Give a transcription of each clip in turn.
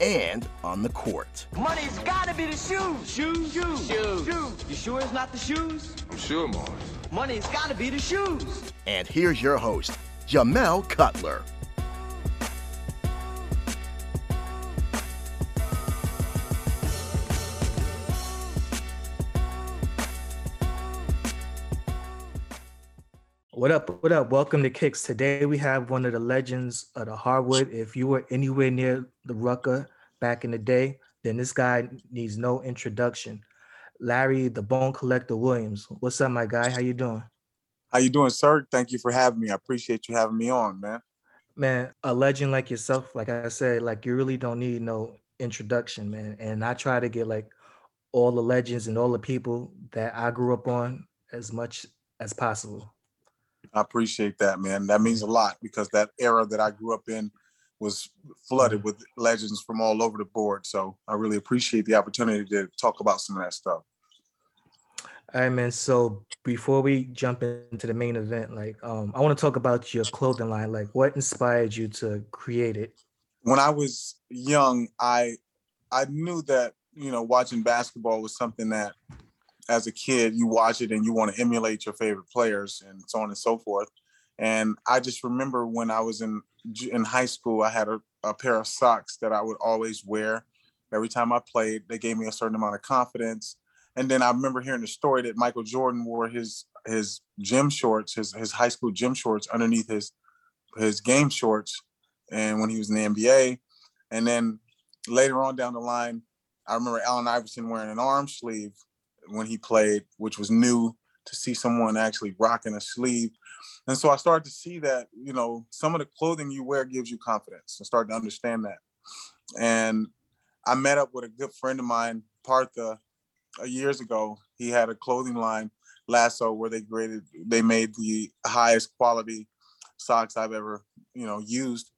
and on the court. Money's gotta be the shoes. Shoes, shoes, shoes. shoes. You sure it's not the shoes? I'm sure, Mars. Money's gotta be the shoes. And here's your host, Jamel Cutler. What up? What up? Welcome to Kicks. Today we have one of the legends of the hardwood. If you were anywhere near the Rucker back in the day, then this guy needs no introduction. Larry, the Bone Collector Williams. What's up, my guy? How you doing? How you doing, sir? Thank you for having me. I appreciate you having me on, man. Man, a legend like yourself, like I said, like you really don't need no introduction, man. And I try to get like all the legends and all the people that I grew up on as much as possible. I appreciate that, man. That means a lot because that era that I grew up in was flooded with legends from all over the board. So I really appreciate the opportunity to talk about some of that stuff. All right, man. So before we jump into the main event, like um, I want to talk about your clothing line. Like, what inspired you to create it? When I was young, I I knew that you know watching basketball was something that, as a kid, you watch it and you want to emulate your favorite players and so on and so forth. And I just remember when I was in in high school, I had a, a pair of socks that I would always wear every time I played. They gave me a certain amount of confidence and then I remember hearing the story that Michael Jordan wore his his gym shorts, his his high school gym shorts underneath his his game shorts, and when he was in the NBA, and then later on down the line, I remember Allen Iverson wearing an arm sleeve when he played, which was new to see someone actually rocking a sleeve. And so I started to see that, you know, some of the clothing you wear gives you confidence. I started to understand that. And I met up with a good friend of mine, Partha, uh, years ago, he had a clothing line, Lasso, where they graded, they made the highest quality socks I've ever, you know, used.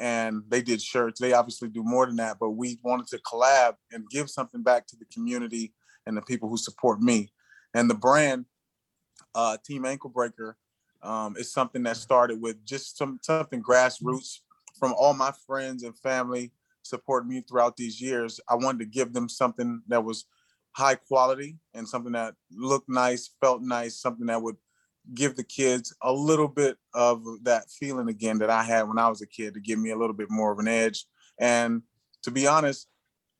And they did shirts. They obviously do more than that, but we wanted to collab and give something back to the community and the people who support me. And the brand, uh, Team Ankle Breaker, um, is something that started with just some something grassroots from all my friends and family supporting me throughout these years. I wanted to give them something that was high quality and something that looked nice, felt nice, something that would give the kids a little bit of that feeling again that I had when I was a kid to give me a little bit more of an edge. And to be honest,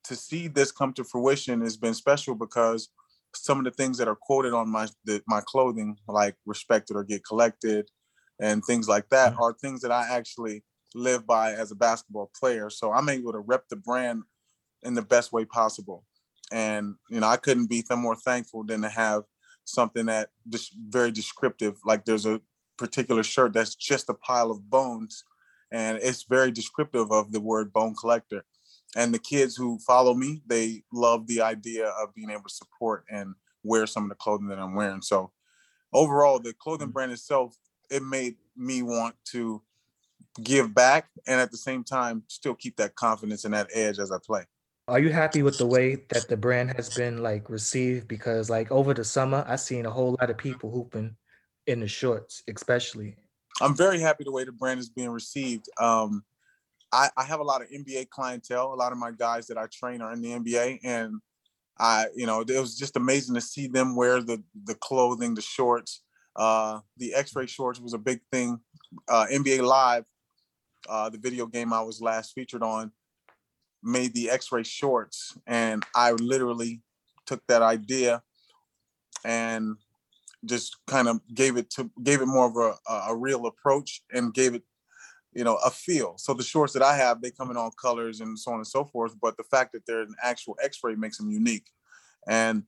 to see this come to fruition has been special because some of the things that are quoted on my the, my clothing, like respected or get collected, and things like that, mm-hmm. are things that I actually live by as a basketball player. So I'm able to rep the brand in the best way possible. And you know i couldn't be more thankful than to have something that just very descriptive like there's a particular shirt that's just a pile of bones and it's very descriptive of the word bone collector and the kids who follow me they love the idea of being able to support and wear some of the clothing that i'm wearing so overall the clothing mm. brand itself it made me want to give back and at the same time still keep that confidence and that edge as i play are you happy with the way that the brand has been like received? Because like over the summer, I seen a whole lot of people hooping in the shorts, especially. I'm very happy the way the brand is being received. Um, I, I have a lot of NBA clientele. A lot of my guys that I train are in the NBA, and I, you know, it was just amazing to see them wear the the clothing, the shorts. Uh, the X-ray shorts was a big thing. Uh, NBA Live, uh, the video game I was last featured on, made the x-ray shorts and i literally took that idea and just kind of gave it to gave it more of a, a real approach and gave it you know a feel. So the shorts that i have they come in all colors and so on and so forth but the fact that they're an actual x-ray makes them unique. And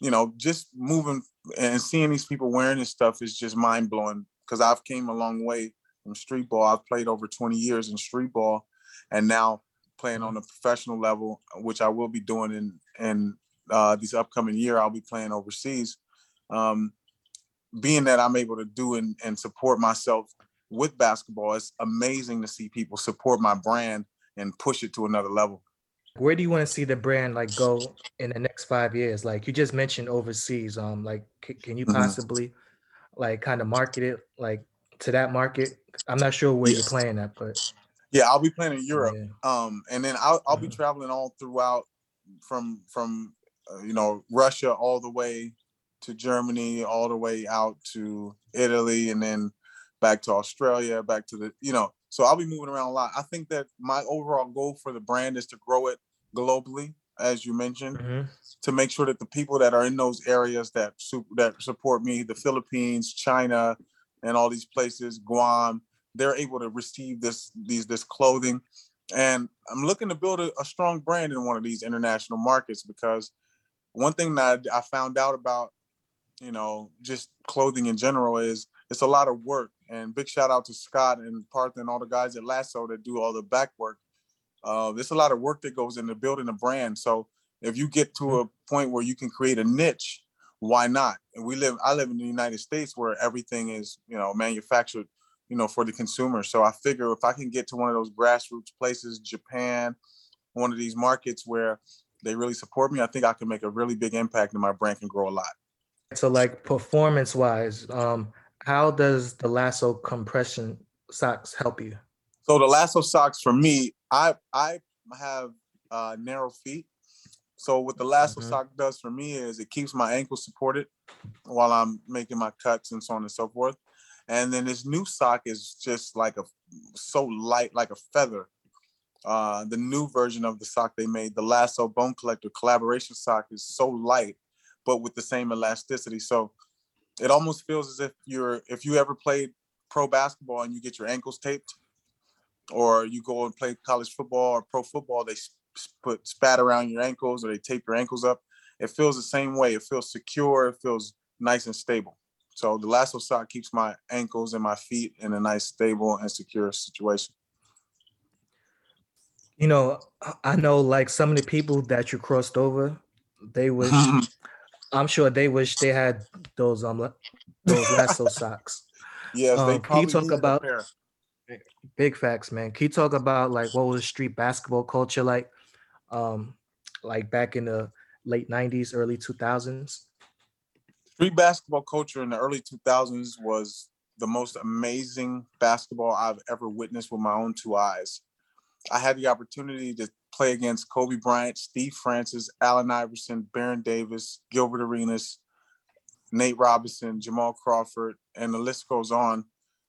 you know just moving and seeing these people wearing this stuff is just mind-blowing because i've came a long way from street ball. I've played over 20 years in street ball and now playing on a professional level which i will be doing in in uh, this upcoming year i'll be playing overseas. Um, being that i'm able to do and, and support myself with basketball, it's amazing to see people support my brand and push it to another level. Where do you want to see the brand like go in the next five years? Like you just mentioned overseas. Um, like c- can you Mhm. possibly like kind of market it like to that market? I'm not sure where you're playing at, but Yeah, I'll be playing in Europe, yeah. um, and then I'll I'll be Mhm. traveling all throughout from from uh, you know Russia all the way to Germany, all the way out to Italy, and then back to Australia, back to the you know. So I'll be moving around a lot. I think that my overall goal for the brand is to grow it globally, as you mentioned. Mhm. to make sure that the people that are in those areas that su- that support me, the Philippines, China, and all these places, Guam, they're able to receive this these this clothing. And I'm looking to build a, a strong brand in one of these international markets because one thing that I found out about, you know, just clothing in general is it's a lot of work. And big shout out to Scott and Partha and all the guys at Lasso that do all the back work. Uh, there's a lot of work that goes into building a brand. So if you get to a point where you can create a niche why not and we live i live in the united states where everything is you know manufactured you know for the consumer so i figure if i can get to one of those grassroots places japan one of these markets where they really support me i think i can make a really big impact and my brand can grow a lot So like performance wise, um, how does the lasso compression socks help you? So the lasso socks for me, I I have uh, narrow feet. So what the lasso Mhm. sock does for me is it keeps my ankles supported while I'm making my cuts and so on and so forth. And then this new sock is just like a so light, like a feather. Uh, the new version of the sock they made, the Lasso Bone Collector collaboration sock, is so light, but with the same elasticity. So it almost feels as if you're if you ever played pro basketball and you get your ankles taped, or you go and play college football or pro football, they put spat around your ankles or they tape your ankles up. It feels the same way. It feels secure. It feels nice and stable. So the lasso sock keeps my ankles and my feet in a nice, stable, and secure situation. You know, I- know like some of the people that you crossed over, they wish I'm sure they wish they had those um those lasso socks. yes, Um, they can you talk about- Big facts, man. Can you talk about like what was street basketball culture like? Um, like back in the late '90s, early 2000s. street basketball culture in the early 2000s was the most amazing basketball I've ever witnessed with my own two eyes. I had the opportunity to play against Kobe Bryant, Steve Francis, Allen Iverson, Baron Davis, Gilbert Arenas, Nate Robinson, Jamal Crawford, and the list goes on.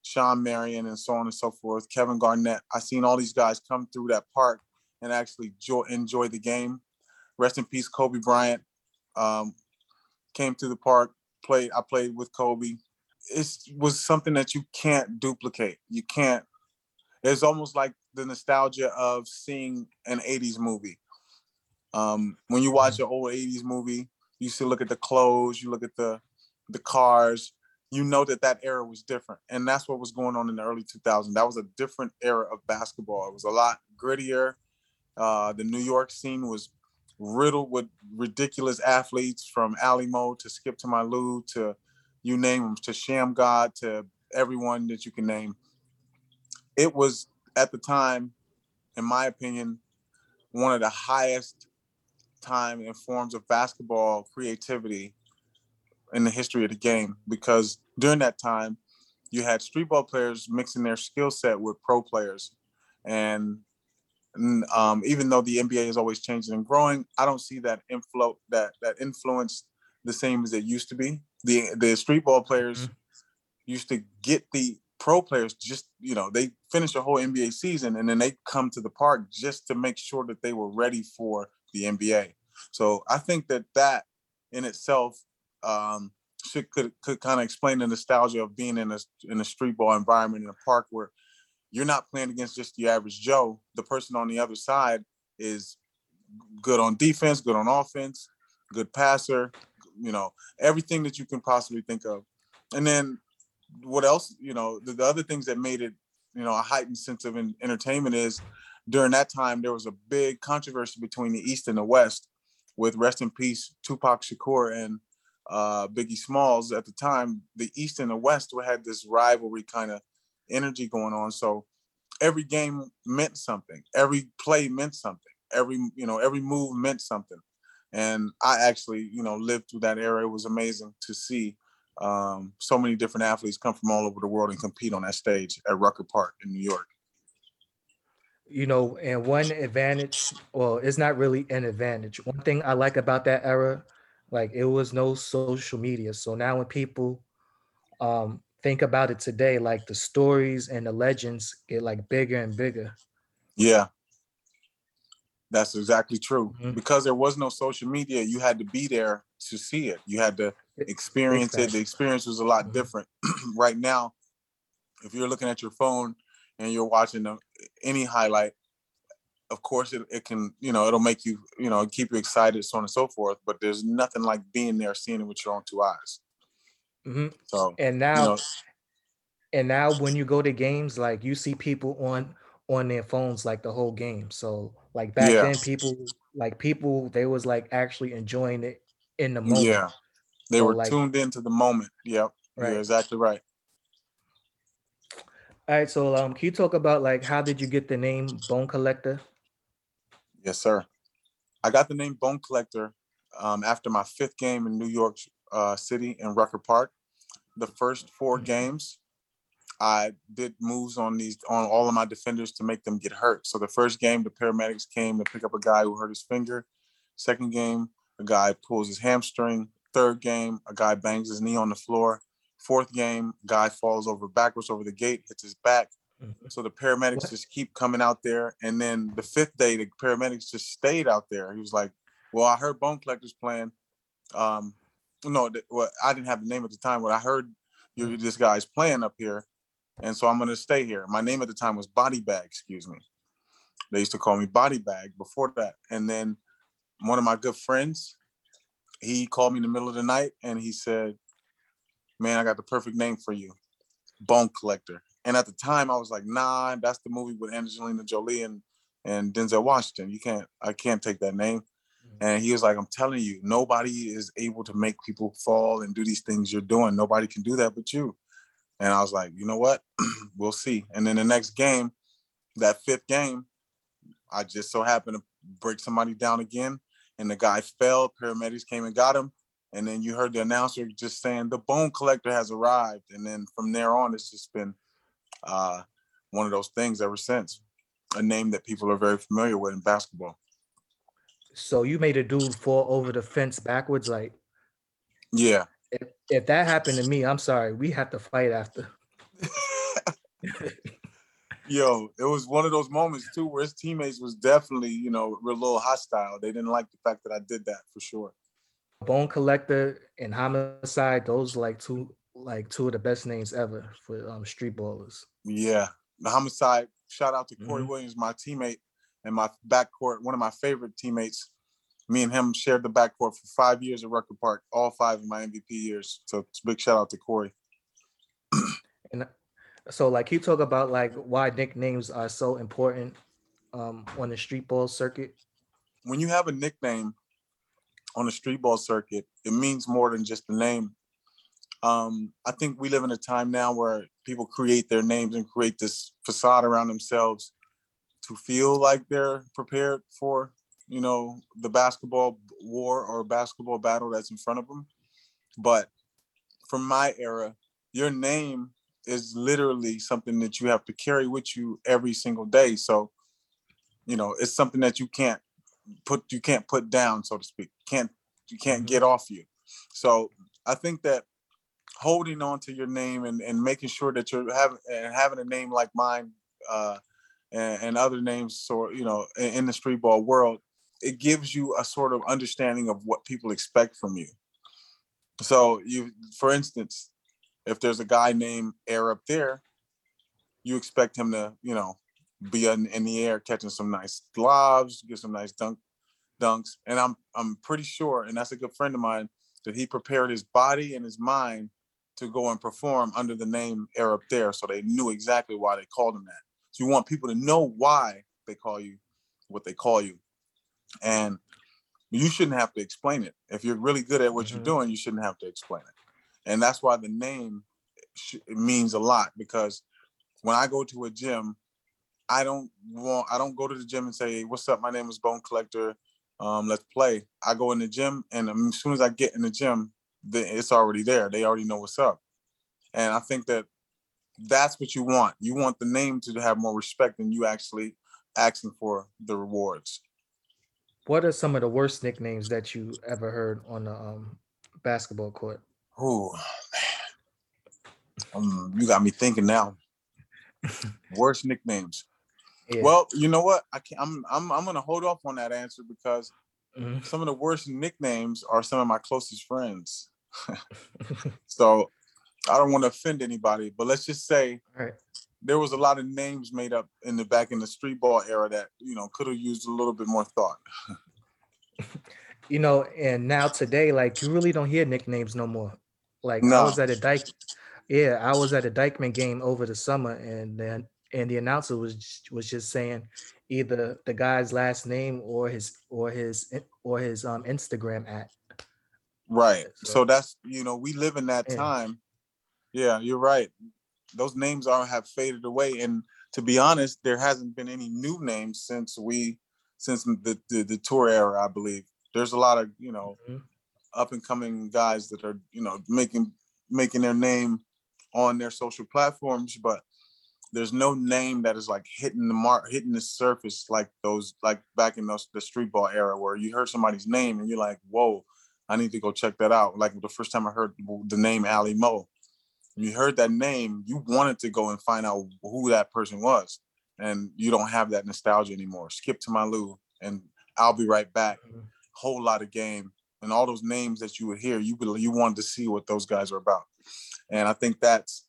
Shawn Marion and so on and so forth. Kevin Garnett. I seen all these guys come through that park and actually jo- enjoy the game. Rest in peace, Kobe Bryant. Um, came to the park, played. I played with Kobe. It was something that you can't duplicate. You can't. It's almost like the nostalgia of seeing an '80s movie. Um, when you watch an old '80s movie, you see look at the clothes, you look at the the cars. You know that that era was different, and that's what was going on in the early 2000s. That was a different era of basketball. It was a lot grittier. Uh, the New York scene was riddled with ridiculous athletes from Alimo to Skip to My Lou to you name them to Shammgod to everyone that you can name. It was at the time, in my opinion, one of the highest time and forms of basketball creativity in the history of the game. Because during that time you had street ball players mixing their skill set with pro players. And um, even though the NBA is always changing and growing, I don't see that inflow that that influence the same as it used to be. The the street ball players used to get the pro players just you know they finish a whole NBA season and then they come to the park just to make sure that they were ready for the NBA. So I think that that in itself um, should could could kind of explain the nostalgia of being in a in a street ball environment in a park where you're not playing against just the average Joe. The person on the other side is good on defense, good on offense, good passer, you know, everything that you can possibly think of. And then what else, you know, the, the other things that made it, you know, a heightened sense of in, entertainment is during that time there was a big controversy between the East and the West with rest in peace Tupac Shakur and uh, Biggie Smalls. At the time, the East and the West had this rivalry kind of energy going on. So every game meant something. Every play meant something. Every you know every move meant something. And I actually you know lived through that era. It was amazing to see um, so many different athletes come from all over the world and compete on that stage at Rucker Park in New York. You know, and one advantage, well, it's not really an advantage. One thing I like about that era, like it was no social media. So now when people um think about it today, like the stories and the legends get like bigger and bigger. Yeah. That's exactly true. Mhm. Because there was no social media, you had to be there to see it. You had to experience it. The experience was a lot Mhm. different. right now, if you're looking at your phone and you're watching the, any highlight, of course it, it can, you know, it'll make you, you know, keep you excited, so on and so forth. But there's nothing like being there, seeing it with your own two eyes. Mhm. So And you now, know, and now when you go to games, like you see people on on their phones like the whole game. So like back Yeah. then, people like people they was like actually enjoying it in the moment. yeah. They So, were like- tuned into the moment. Yep. Right. You're exactly right. All right. So um, can you talk about like how did you get the name Bone Collector? Yes, sir. I got the name Bone Collector um, after my fifth game in New York uh, City in Rucker Park. The first four games, I did moves on these on all of my defenders to make them get hurt. So the first game, the paramedics came to pick up a guy who hurt his finger. Second game, a guy pulls his hamstring. Third game, a guy bangs his knee on the floor. Fourth game, guy falls over backwards over the gate, hits his back. Mhm. So the paramedics What? just keep coming out there. And then the fifth day, the paramedics just stayed out there. He was like, Well, I heard Bone Collectors playing. Um, no, well, I didn't have the name at the time, but I heard you this guy's playing up here. And so I'm gonna stay here. My name at the time was Body Bag, excuse me. They used to call me Body Bag before that. And then one of my good friends, he called me in the middle of the night and he said, Man, I got the perfect name for you. Bone Collector. And at the time I was like, nah, that's the movie with Angelina Jolie and, and Denzel Washington. You can't, I can't take that name. Mm-hmm. And he was like, I'm telling you, nobody is able to make people fall and do these things you're doing. Nobody can do that but you. And I was like, you know what? we'll see. And then the next game, that fifth game, I just so happened to break somebody down again. And the guy fell. Paramedics came and got him. And then you heard the announcer just saying, the bone collector has arrived. And then from there on, it's just been uh, one of those things ever since. A name that people are very familiar with in basketball. So you made a dude fall over the fence backwards. Like Yeah. if, if that happened to me, I'm sorry. We have to fight after. Yo, it was one of those moments too where his teammates was definitely, you know, were a little hostile. They didn't like the fact that I did that for sure. Bone Collector and Homicide, those like two like two of the best names ever for um, street ballers. Yeah. The homicide, shout out to Corey Mhm. Williams, my teammate and my backcourt, one of my favorite teammates. Me and him shared the backcourt for five years at Rucker Park, all five of my MVP years. So big shout out to Corey. And so like you talk about like why nicknames are so important um on the street ball circuit. when you have a nickname on the street ball circuit, it means more than just the name. Um, I think we live in a time now where people create their names and create this facade around themselves to feel like they're prepared for, you know, the basketball war or basketball battle that's in front of them. But from my era, your name is literally something that you have to carry with you every single day. So, you know, it's something that you can't put you can't put down so to speak can't you can't Mhm. get off you so i think that holding on to your name and, and making sure that you're having and having a name like mine uh and, and other names so you know in, in the street ball world it gives you a sort of understanding of what people expect from you So you, for instance, if there's a guy named Air up there, you expect him to, you know, be in, in the air catching some nice globs, get some nice dunk dunks. And I'm I'm pretty sure, and that's a good friend of mine, that he prepared his body and his mind to go and perform under the name Air Up There. So they knew exactly why they called him that. So you want people to know why they call you what they call you. And you shouldn't have to explain it. If you're really good at what Mhm. you're doing, you shouldn't have to explain it. And that's why the name means a lot because when I go to a gym, I don't want I don't go to the gym and say, "What's up? My name is Bone Collector. Um, let's play." I go in the gym, and as soon as I get in the gym, it's already there. They already know what's up, and I think that that's what you want. You want the name to have more respect than you actually asking for the rewards. What are some of the worst nicknames that you ever heard on the um, basketball court? Ooh, um, you got me thinking now. Worst nicknames. Yeah. Well, you know what? I can't. I'm I'm I'm gonna hold off on that answer because Mhm. some of the worst nicknames are some of my closest friends. so I don't want to offend anybody, but let's just say right. there was a lot of names made up in the back in the street ball era that you know could have used a little bit more thought. you know, and now today, like you really don't hear nicknames no more. Like I was at a Dyke, yeah, I was at a Dyckman game over the summer, and then and the announcer was was just saying either the guy's last name or his or his or his um Instagram at. Right. So- So that's you know we live in that Yeah. time. Yeah, you're right. Those names are have faded away, and to be honest, there hasn't been any new names since we since the the, the tour era. I believe there's a lot of you know Mhm. Up and coming guys that are you know making making their name on their social platforms, but there's no name that is like hitting the mark, hitting the surface like those like back in those the street ball era where you heard somebody's name and you're like, whoa, I need to go check that out. Like the first time I heard the name Ali Mo, you heard that name, you wanted to go and find out who that person was, and you don't have that nostalgia anymore. Skip to my Lou and I'll be right back. Mhm. Whole lot of game and all those names that you would hear, you would you wanted to see what those guys are about. And I think that's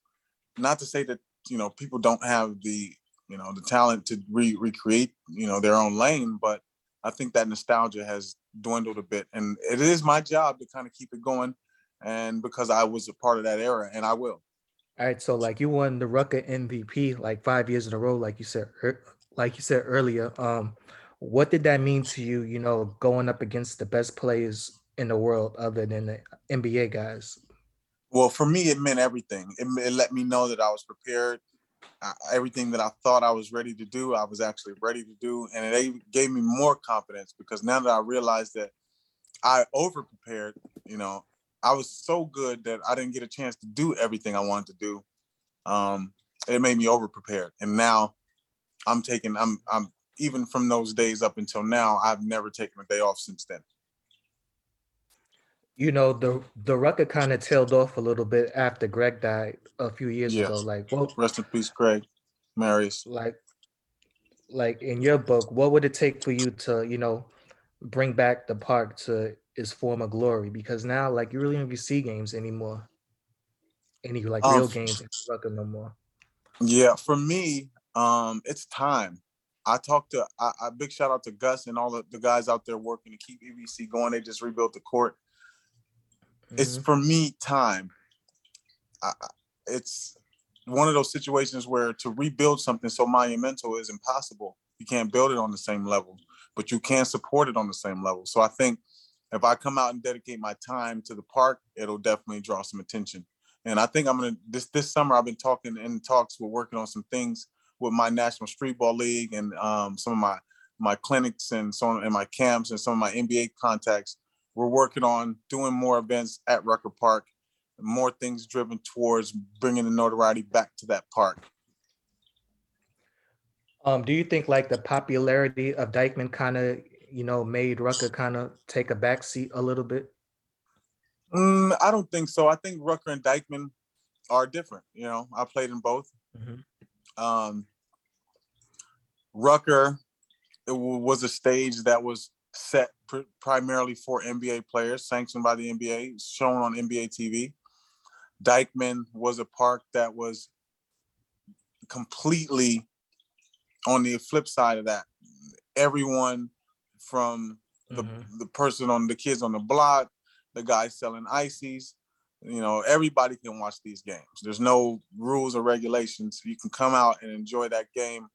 not to say that you know people don't have the you know the talent to re- recreate you know their own lane, but I think that nostalgia has dwindled a bit, and it is my job to kind of keep it going. And because I was a part of that era, and I will. All right, so like you won the Rucker MVP like five years in a row, like you said, ear- like you said earlier. Um, what did that mean to you? You know, going up against the best players in the world, other than the NBA guys. Well, for me, it meant everything. It, it let me know that I was prepared. I, everything that I thought I was ready to do, I was actually ready to do, and it gave- me more confidence because now that I realized that I over prepared, you know, I was so good that I didn't get a chance to do everything I wanted to do. Um, it made me over prepared, and now I'm taking. I'm. I'm even from those days up until now. I've never taken a day off since then. You know, the the Rucker kind of tailed off a little bit after Greg died a few years ago. Like, what, Rest in peace, Greg Marius. like, like in your book, what would it take for you to, you know, bring back the park to its former glory? Because now, like, you really don't even see games anymore. Any like Um, real games in Rucker no more. Yeah, for me, um, it's time. I talked to I, I big shout out to Gus and all the, the guys out there working to keep EBC going. They just rebuilt the court. It's Mhm. for me time. I, it's one of those situations where to rebuild something so monumental is impossible. You can't build it on the same level, but you can support it on the same level. So I think if I come out and dedicate my time to the park, it'll definitely draw some attention. And I think I'm gonna this this summer. I've been talking in talks. We're working on some things with my National Street Ball League and um, some of my my clinics and so on, and my camps and some of my NBA contacts. We're working on doing more events at Rucker Park, more things driven towards bringing the notoriety back to that park. Um, do you think like the popularity of Dyckman kind of, you know, made Rucker kind of take a back seat a little bit? Mm, I don't think so. I think Rucker and Dyckman are different. You know, I played in both. Mhm. Um, Rucker was a stage that was set pr- primarily for NBA players, sanctioned by the NBA, shown on NBA TV. Dyckman was a park that was completely on the flip side of that. Everyone from the, Mhm. the person on the kids on the block, the guy selling ices, you know, everybody can watch these games. There's no rules or regulations. You can come out and enjoy that game.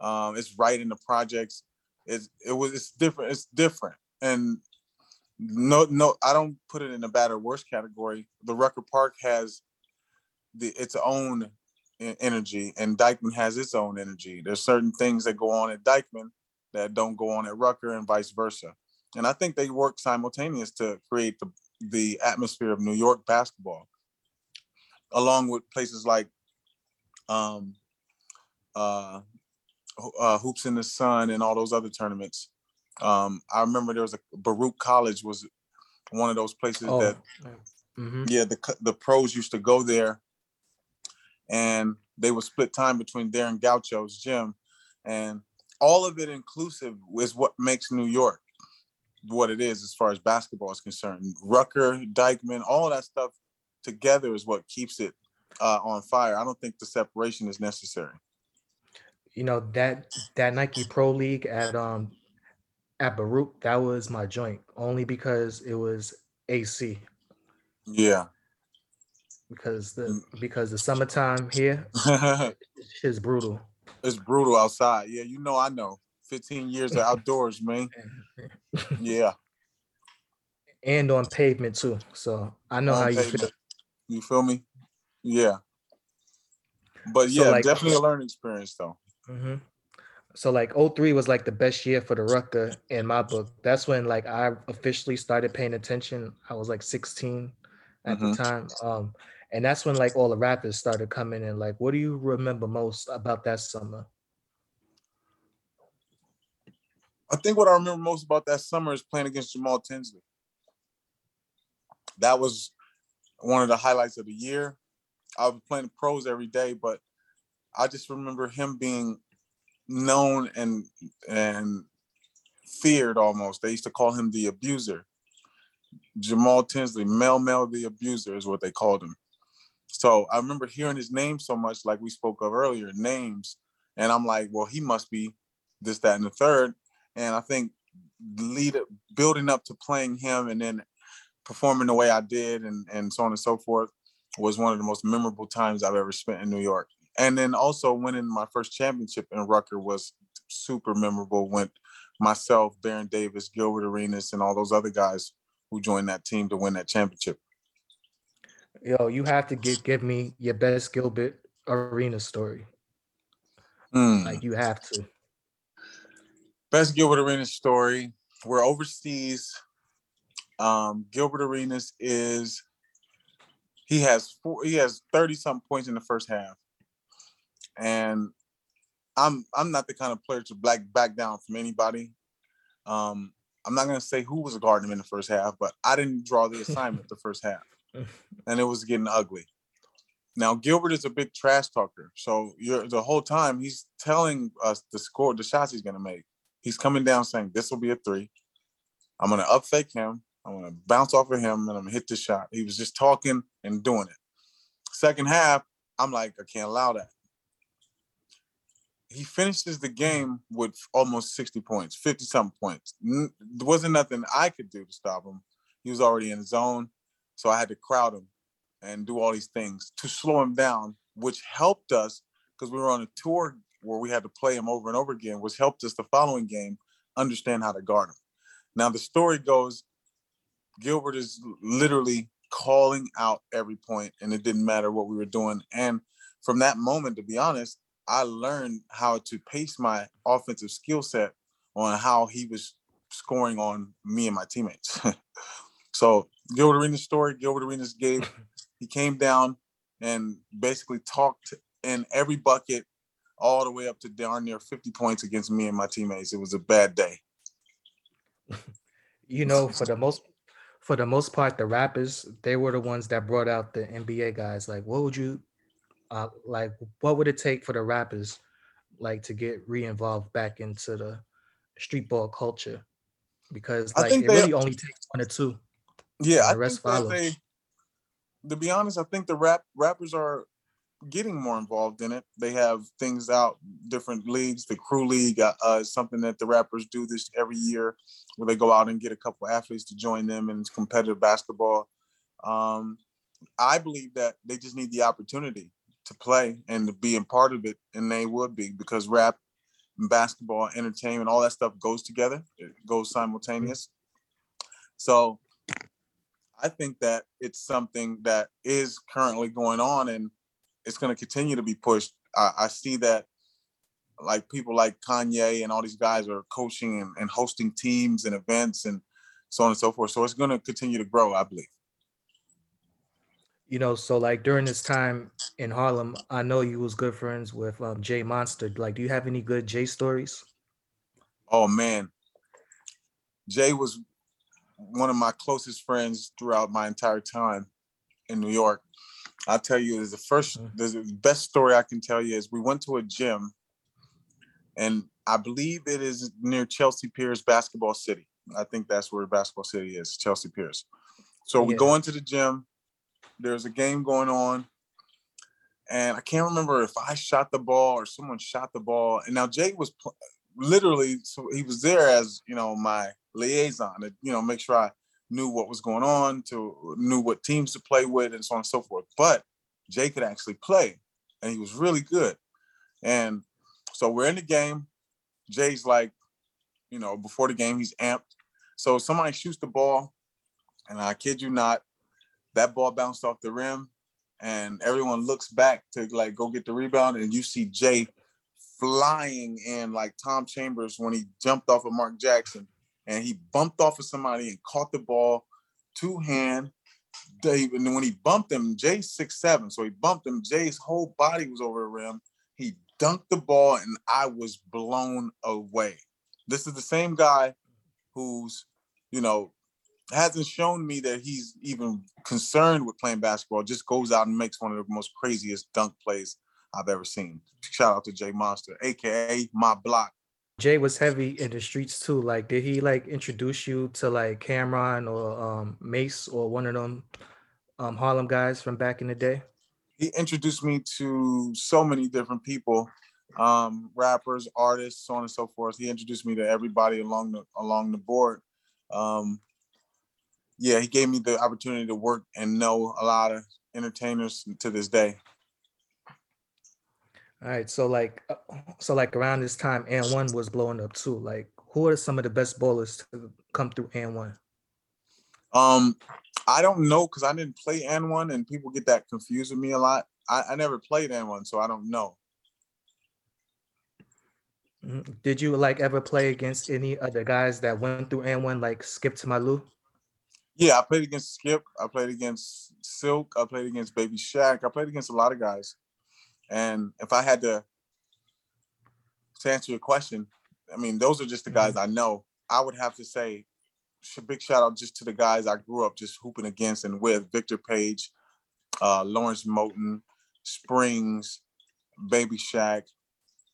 Um, it's right in the projects. It's it was it's different. It's different. And no, no, I don't put it in a bad or worse category. The Rucker Park has the its own energy, and Dyckman has its own energy. There's certain things that go on at Dyckman that don't go on at Rucker, and vice versa. And I think they work simultaneous to create the the atmosphere of New York basketball, along with places like um, uh, uh, Hoops in the Sun and all those other tournaments. Um, I remember there was a Baruch College was one of those places Oh, that mhm. yeah the the pros used to go there and they would split time between there and gaucho's gym and all of it inclusive is what makes new york what it is as far as basketball is concerned. Rucker Dyckman all that stuff together is what keeps it uh, on fire. I don't think the separation is necessary. You know that that Nike Pro League at um at Baruch, that was my joint only because it was AC. yeah Because the Mm. because the summertime here is brutal. it's brutal outside yeah you know i know 15 years of outdoors man yeah and on pavement too. So I know on how you feel. You feel me? Yeah. But So, yeah, like- definitely a learning experience though. hmm So like 03 was like the best year for the Rucker in my book. That's when like I officially started paying attention. I was like 16 at Mhm. the time. Um, and that's when like all the rappers started coming in. Like, what do you remember most about that summer? I think what I remember most about that summer is playing against Jamal Tinsley. That was one of the highlights of the year. I was playing the pros every day, but I just remember him being known and and feared almost. They used to call him the abuser. Jamal Tinsley, Mel Mel the abuser is what they called him. So I remember hearing his name so much, like we spoke of earlier, names, and I'm like, well, he must be this, that, and the third. And I think lead building up to playing him and then performing the way I did and and so on and so forth was one of the most memorable times I've ever spent in New York. And then also winning my first championship in Rucker was super memorable. When myself, Baron Davis, Gilbert Arenas, and all those other guys who joined that team to win that championship. Yo, you have to give give me your best Gilbert Arena story. Hmm. Like you have to. Best Gilbert Arenas story. We're overseas. Um, Gilbert Arenas is he has four, he has 30 something points in the first half. And I'm I'm not the kind of player to black back down from anybody. Um, I'm not gonna say who was guarding him in the first half, but I didn't draw the assignment the first half. And it was getting ugly. Now Gilbert is a big trash talker. So you're the whole time he's telling us the score, the shots he's gonna make. He's coming down saying this will be a three. I'm gonna up fake him. I'm gonna bounce off of him and I'm gonna hit the shot. He was just talking and doing it. Second half, I'm like, I can't allow that. He finishes the game with almost 60 points, 50 something points. There wasn't nothing I could do to stop him. He was already in the zone. So I had to crowd him and do all these things to slow him down, which helped us because we were on a tour where we had to play him over and over again, which helped us the following game understand how to guard him. Now the story goes, Gilbert is literally calling out every point, and it didn't matter what we were doing. And from that moment, to be honest, I learned how to pace my offensive skill set on how he was scoring on me and my teammates. so Gilbert Arenas' story, Gilbert Arenas gave, he came down and basically talked in every bucket all the way up to darn near 50 points against me and my teammates. It was a bad day. You know, for the most for the most part, the rappers, they were the ones that brought out the NBA guys. Like, what would you uh like what would it take for the rappers like to get re-involved back into the street ball culture? because I like think it they- really only takes one or two. Yeah, and I rest follows. they. To be honest, I think the rap rappers are getting more involved in it. They have things out, different leagues. The crew league uh, uh, is something that the rappers do this every year, where they go out and get a couple athletes to join them in competitive basketball. Um, I believe that they just need the opportunity to play and to be a part of it, and they would be because rap, and basketball, entertainment, all that stuff goes together. It goes simultaneous. So I think that it's something that is currently going on and it's going to continue to be pushed. I, I see that like people like Kanye and all these guys are coaching and, and hosting teams and events and so on and so forth. So it's going to continue to grow, I believe. You know, so like during this time in Harlem, I know you was good friends with um, Jay Monster. Like, do you have any good Jay stories? Oh man, Jay was one of my closest friends throughout my entire time in New York. I'll tell you, is the first, Mhm. the best story I can tell you is we went to a gym, and I believe it is near Chelsea Piers Basketball City. I think that's where Basketball City is, Chelsea Piers. So we go into the gym. There's a game going on, and I can't remember if I shot the ball or someone shot the ball. And now Jay was pl- literally, so he was there as you know my liaison to you know make sure I knew what was going on, to knew what teams to play with, and so on and so forth. But Jay could actually play, and he was really good. And so we're in the game. Jay's like, you know, before the game, he's amped. So somebody shoots the ball, and I kid you not, that ball bounced off the rim, and everyone looks back to like go get the rebound, and you see Jay flying in like Tom Chambers when he jumped off of Mark Jackson, and he bumped off of somebody and caught the ball two hand. Dave, and when he bumped him, Jay's six seven, so he bumped him. Jay's whole body was over the rim. He dunked the ball, and I was blown away. This is the same guy who's, you know, hasn't shown me that he's even concerned with playing basketball. Just goes out and makes one of the most craziest dunk plays I've ever seen. Shout out to Jay Monster, aka my block. Jay was heavy in the streets too. Like, did he like introduce you to like Cam'ron or um, Mase or one of them um, Harlem guys from back in the day? He introduced me to so many different people, um, rappers, artists, so on and so forth. He introduced me to everybody along the along the board. Um, yeah, he gave me the opportunity to work and know a lot of entertainers to this day. All right, so like, uh, so like around this time, AND1 was blowing up too. Like, who are some of the best bowlers to come through AND1? Um, I don't know because I didn't play AND1, and people get that confused with me a lot. I, I never played AND1, so I don't know. Mhm. Did you like ever play against any other guys that went through AND1, like Skip to My Lou? Yeah, I played against Skip. I played against Silk. I played against Baby Shaq. I played against a lot of guys. And if I had to to answer your question, I mean, those are just the guys I know. I would have to say, big shout out just to the guys I grew up just hooping against and with Victor Page, uh, Lawrence Moten, Springs, Baby Shaq,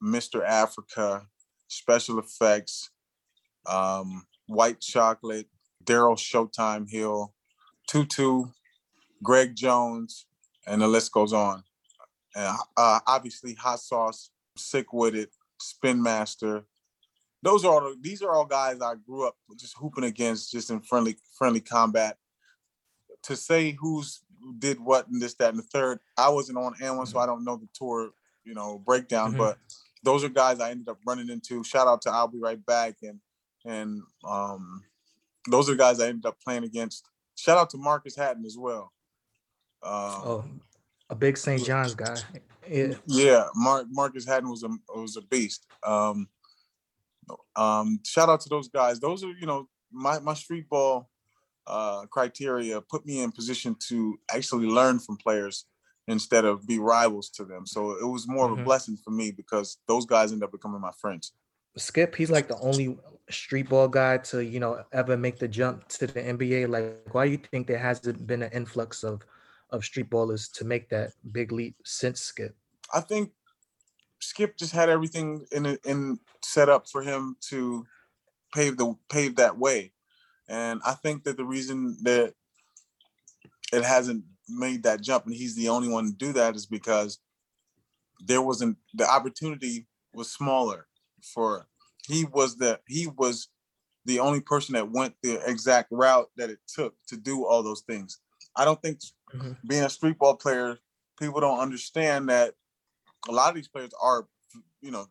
Mr. Africa, Special Effects, um, White Chocolate, Daryl Showtime Hill, Tutu, Greg Jones, and the list goes on. And uh, obviously, Hot Sauce, Sick with It, Spin Master. Those are all, the- these are all guys I grew up just hooping against, just in friendly friendly combat. To say who's who did what and this, that, and the third, I wasn't on AND1, so I don't know the tour, you know, breakdown. Mhm. But those are guys I ended up running into. Shout out to I'll be right back and and um those are the guys I ended up playing against. Shout out to Marcus Hatten as well. Um, Oh, a big St. John's guy. Yeah. yeah, Mark Marcus Hatten was a was a beast. Um, um, shout out to those guys. Those are you know my my street ball uh, criteria put me in position to actually learn from players instead of be rivals to them. So it was more of a Mhm. blessing for me because those guys ended up becoming my friends. Skip, he's like the only street ball guy to, you know, ever make the jump to the NBA. Like, why do you think there hasn't been an influx of of street ballers to make that big leap since Skip? I think Skip just had everything in in set up for him to pave the paved that way. And I think that the reason that it hasn't made that jump and he's the only one to do that is because there wasn't the opportunity was smaller for he was the he was the only person that went the exact route that it took to do all those things. I don't think mm-hmm. being a street ball player, people don't understand that a lot of these players are, you know,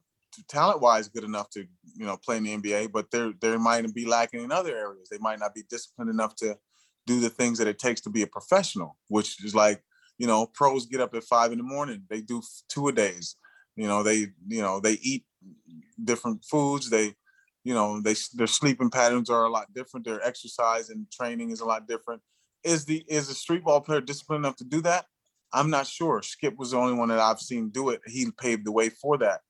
talent wise good enough to, you know, play in the NBA, but they're they might be lacking in other areas. They might not be disciplined enough to do the things that it takes to be a professional, which is like, you know, pros get up at five in the morning. They do two a days. You know, they, you know, they eat different foods. They, you know, they their sleeping patterns are a lot different. Their exercise and training is a lot different. Is the is a street ball player disciplined enough to do that? I'm not sure. Skip was the only one that I've seen do it. He paved the way for that.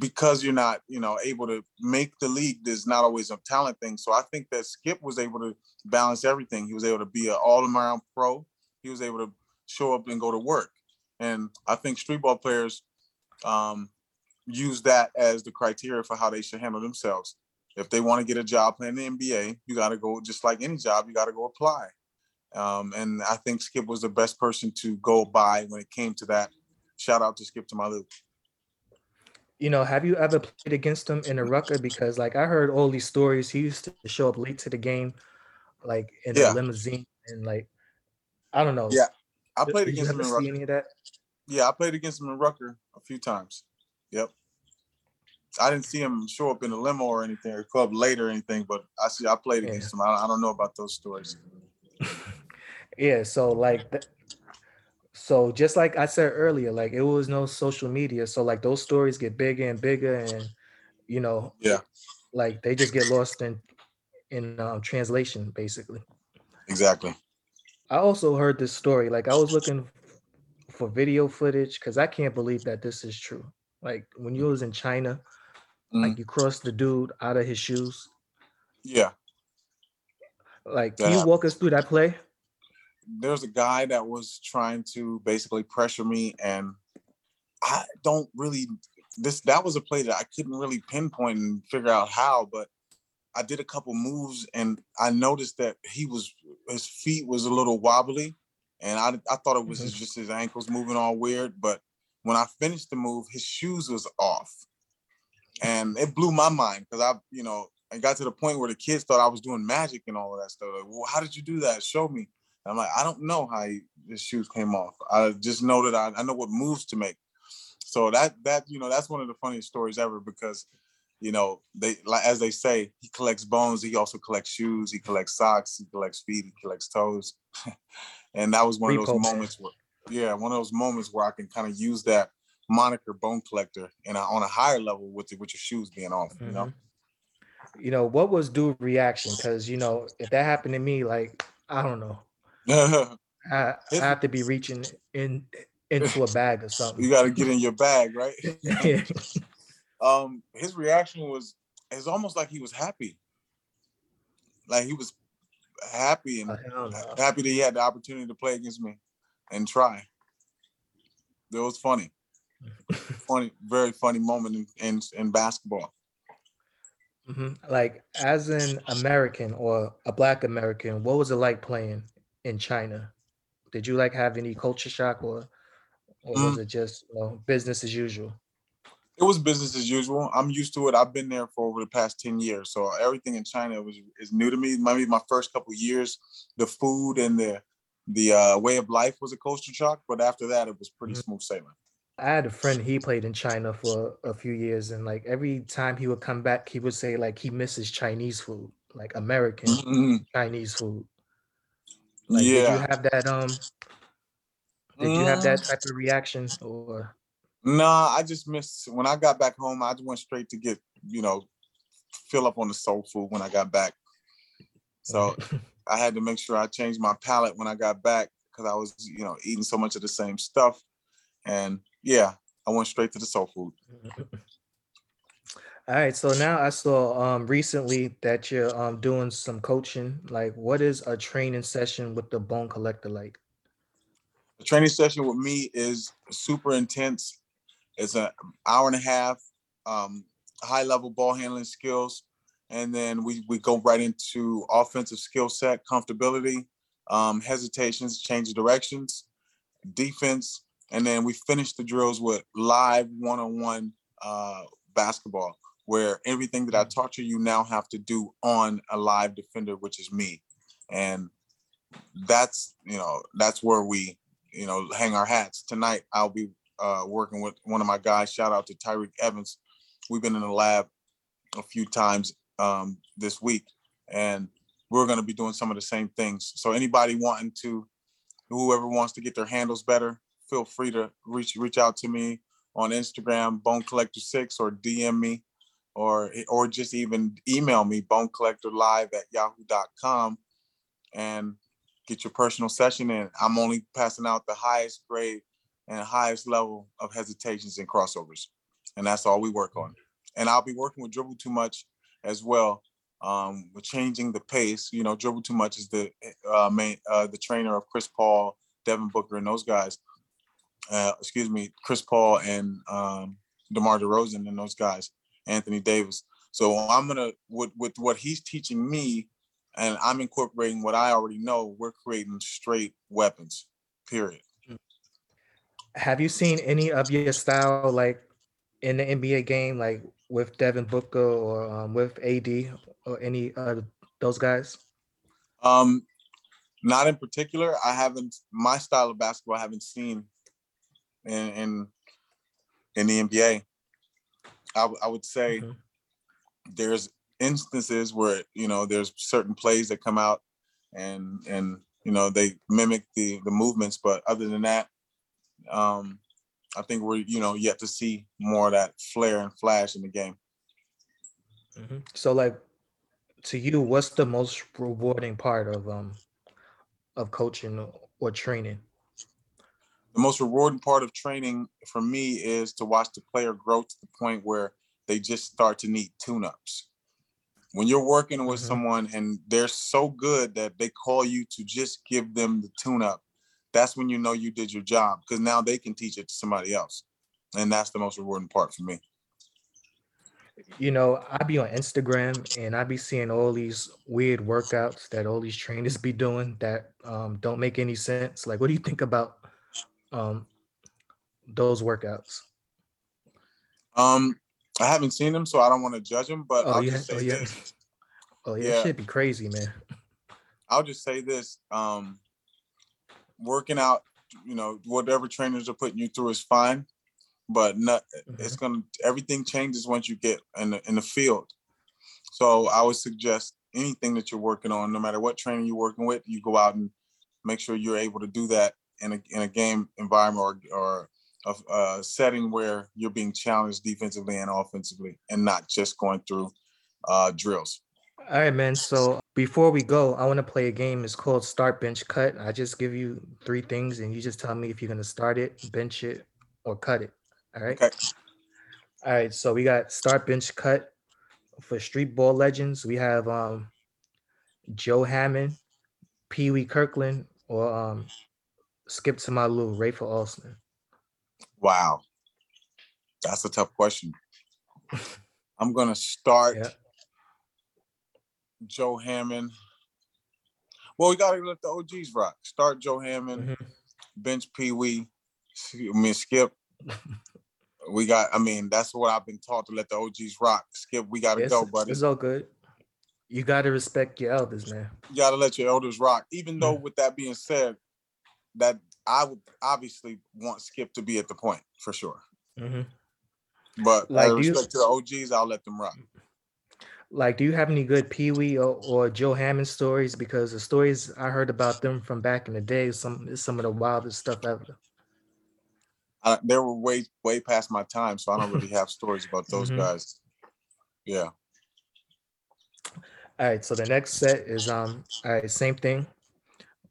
Because you're not, you know, able to make the league, there's not always a talent thing. So I think that Skip was able to balance everything. He was able to be an all-around pro. He was able to show up and go to work. And I think street ball players um, use that as the criteria for how they should handle themselves. If they want to get a job playing the NBA, you got to go just like any job. You got to go apply. Um, and I think Skip was the best person to go by when it came to that. Shout out to Skip to my Lou. You know, have you ever played against him in a rucker? Because like I heard all these stories. He used to show up late to the game, like in yeah. a limousine, and like I don't know. Yeah, I played Did against him in Rucker. Any of that? Yeah, I played against him in Rucker a few times. Yep. I didn't see him show up in a limo or anything or club late or anything, but I see I played yeah. against him. I, I, don't know about those stories. yeah, so like, so just like I said earlier, like it was no social media, so like those stories get bigger and bigger, and you know, yeah, like they just get lost in in um, translation, basically. Exactly. I also heard this story. Like I was looking for video footage because I can't believe that this is true. Like when you was in China, mm. like you crossed the dude out of his shoes. Yeah. Like, can you walk us through that play? There's a guy that was trying to basically pressure me, and I don't really this that was a play that I couldn't really pinpoint and figure out how, but I did a couple moves and I noticed that he was his feet was a little wobbly, and I I thought it was mm-hmm. just his ankles moving all weird, but when I finished the move, his shoes was off. And it blew my mind because I, you know, I got to the point where the kids thought I was doing magic and all of that stuff. Like, well, how did you do that? Show me. And I'm like, I don't know how he, his shoes came off. I just know that I, I know what moves to make. So that that you know that's one of the funniest stories ever because you know they like as they say he collects bones he also collects shoes he collects socks he collects feet he collects toes and that was one of those moments where yeah, one of those moments where I can kind of use that moniker bone collector and on a higher level with the, with your shoes being off, you know. Mm-hmm. You know, what was due reaction? Because you know, if that happened to me, like I don't know. I, I have to be reaching in into a bag or something. You gotta get in your bag, right? um, his reaction was it's almost like he was happy. Like he was happy and happy that he had the opportunity to play against me and try. It was funny, funny, very funny moment in in, in basketball. Mm-hmm. Like as an American or a Black American, what was it like playing in China? Did you like have any culture shock, or or mm. was it just you know, business as usual? It was business as usual. I'm used to it. I've been there for over the past 10 years. So everything in China was is new to me. Maybe my first couple years, the food and the the uh, way of life was a culture shock, but after that, it was pretty mm-hmm. smooth sailing. I had a friend he played in China for a few years, and like every time he would come back, he would say like he misses Chinese food, like American mm-hmm. Chinese food. Like, yeah. Did you have that? Um. Did you have that mm. type of reaction, or? Nah, I just missed when I got back home. I just went straight to get you know fill up on the soul food when I got back. So I had to make sure I changed my palate when I got back because I was, you know, eating so much of the same stuff. And yeah, I went straight to the soul food. All right. So now I saw um recently that you're um doing some coaching. Like, what is a training session with the bone collector like? The training session with me is super intense. It's an hour and a half, um, high level ball handling skills. And then we we go right into offensive skill set, comfortability, um, hesitations, change of directions, defense, and then we finish the drills with live one-on-one uh, basketball, where everything that I taught you, you now have to do on a live defender, which is me, and that's you know that's where we you know hang our hats. Tonight I'll be uh, working with one of my guys. Shout out to Tyreke Evans. We've been in the lab a few times um, this week, and we're going to be doing some of the same things. So anybody wanting to, whoever wants to get their handles better, feel free to reach reach out to me on Instagram, Bone Collector Six, or DM me, or or just even email me, Bone Collector Live at Yahoo.com, and get your personal session in. I'm only passing out the highest grade and highest level of hesitations and crossovers, and that's all we work on. And I'll be working with Dribble Too Much as well. Um, changing the pace, you know, Dribble Too Much is the uh, main uh, the trainer of Chris Paul, Devin Booker, and those guys. Uh, excuse me, Chris Paul and um, DeMar DeRozan and those guys, Anthony Davis. So I'm gonna with with what he's teaching me, and I'm incorporating what I already know. We're creating straight weapons. Period. Have you seen any of your style like in the NBA game, like with Devin Booker or um, with AD or any of those guys? Um, not in particular. I haven't my style of basketball. I haven't seen in in, in the NBA. I, I would say Mhm. there's instances where you know there's certain plays that come out and and you know they mimic the the movements, but other than that, um, I think we're you know yet to see more of that flare and flash in the game. Mhm. So like to you, what's the most rewarding part of um of coaching or- or training? the most rewarding part of training for me is to watch the player grow to the point where they just start to need tune-ups. When you're working with Mhm. someone and they're so good that they call you to just give them the tune-up, that's when you know you did your job because now they can teach it to somebody else. And that's the most rewarding part for me. You know, I be on Instagram and I be seeing all these weird workouts that all these trainers be doing that um don't make any sense. Like what do you think about um those workouts? Um, I haven't seen them, so I don't want to judge them, but Oh, I'll you just ha- oh, say yeah. this. Oh yeah, Yeah. shit be crazy, man. I'll just say this. Um, working out, you know, whatever trainers are putting you through is fine, but not, it's gonna everything changes once you get in the in the field. So I would suggest anything that you're working on, no matter what training you're working with, you go out and make sure you're able to do that in a in a game environment or or a, a setting where you're being challenged defensively and offensively, and not just going through uh, drills. All right, man. So before we go, I want to play a game. It's called Start Bench Cut. I just give you three things, and you just tell me if you're gonna start it, bench it, or cut it. All right. Okay. All right. So we got Start Bench Cut for Street Ball Legends. We have um Joe Hammond, Pee Wee Kirkland, or um Skip to my Lou, Rafer Alston. Wow. That's a tough question. I'm gonna start. Joe Hammond. Well, we gotta let the OGs rock. Start Joe Hammond, Mhm. bench Pee Wee, I mean Skip. We got, I mean, that's what I've been taught to let the OGs rock. Skip, we gotta It's, go, buddy. it's all good. You gotta respect your elders, man. You gotta let your elders rock. Even though, Mm. with that being said, that I would obviously want Skip to be at the point for sure. hmm But Like, out of you- respect to the OGs, I'll let them rock. Like, do you have any good Pee Wee or, or Joe Hammond stories? Because the stories I heard about them from back in the day, some is some of the wildest stuff ever. I, they were way way past my time, so I don't really have stories about those Mhm. guys. Yeah. All right, so the next set is um all right, same thing.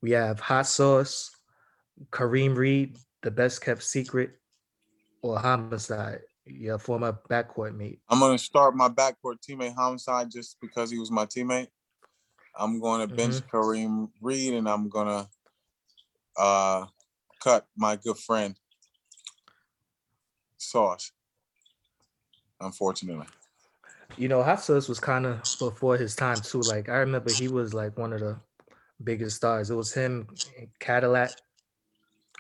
We have hot sauce, Kareem Reed, the best kept secret, or homicide, your former backcourt mate. I'm gonna start my backcourt teammate homicide just because he was my teammate. I'm going to bench Kareem Reed and I'm gonna uh cut my good friend Sauce. Unfortunately. You know, Hot Sauce was kind of before his time too. Like I remember he was like one of the biggest stars. It was him, Cadillac.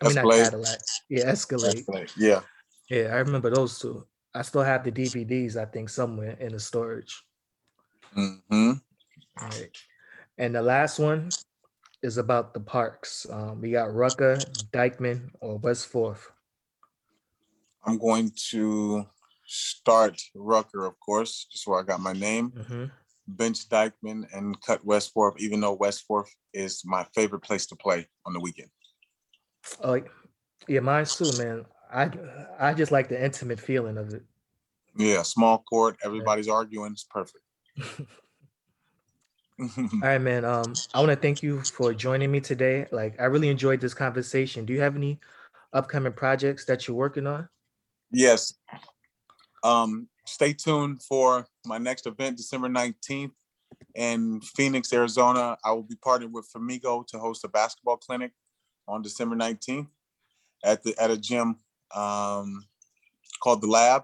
I mean, not Cadillac. Yeah, Escalade. Yeah. Yeah, I remember those two. I still have the DVDs, I think, somewhere in the storage. hmm Right. And the last one is about the parks. Um, we got Rucker, Dyckman, or West Fourth. I'm going to start Rucker, of course, just where I got my name. hmm Bench Dyckman and cut West Fourth, even though West Fourth is my favorite place to play on the weekend. Oh, yeah, mine too, man. I I just like the intimate feeling of it. Yeah, small court, everybody's arguing. It's perfect. All right, man. Um, I want to thank you for joining me today. Like, I really enjoyed this conversation. Do you have any upcoming projects that you're working on? yes. Um, stay tuned for my next event, December 19th in Phoenix, Arizona. I will be partnered with Famigo to host a basketball clinic on December 19th at the at a gym um, called the Lab.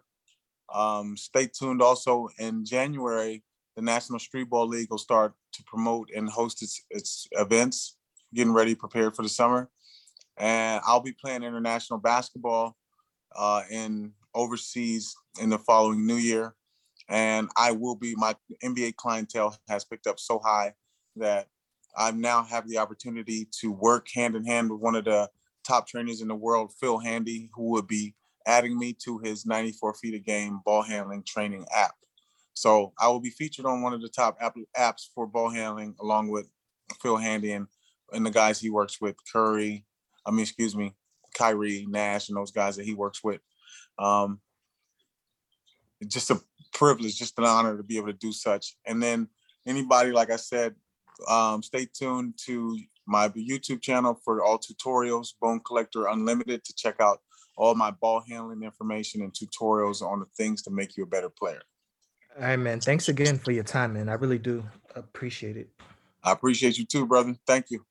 Um, stay tuned also in January, the National Streetball League will start to promote and host its its events, getting ready, prepared for the summer. And I'll be playing international basketball uh, in overseas in the following new year. And I will be my NBA clientele has picked up so high that I now have the opportunity to work hand in hand with one of the top trainers in the world, Phil Handy, who would be adding me to his 94 feet of game ball handling training app. So I will be featured on one of the top app, apps for ball handling, along with Phil Handy and, and the guys he works with, Curry, I mean, excuse me, Kyrie, Nash, and those guys that he works with. Um, just a privilege, just an honor to be able to do such. And then anybody, like I said, um, stay tuned to my YouTube channel for all tutorials, Bone Collector Unlimited, to check out all my ball handling information and tutorials on the things to make you a better player. All right, man. Thanks again for your time, man. I really do appreciate it. I appreciate you too, brother. Thank you.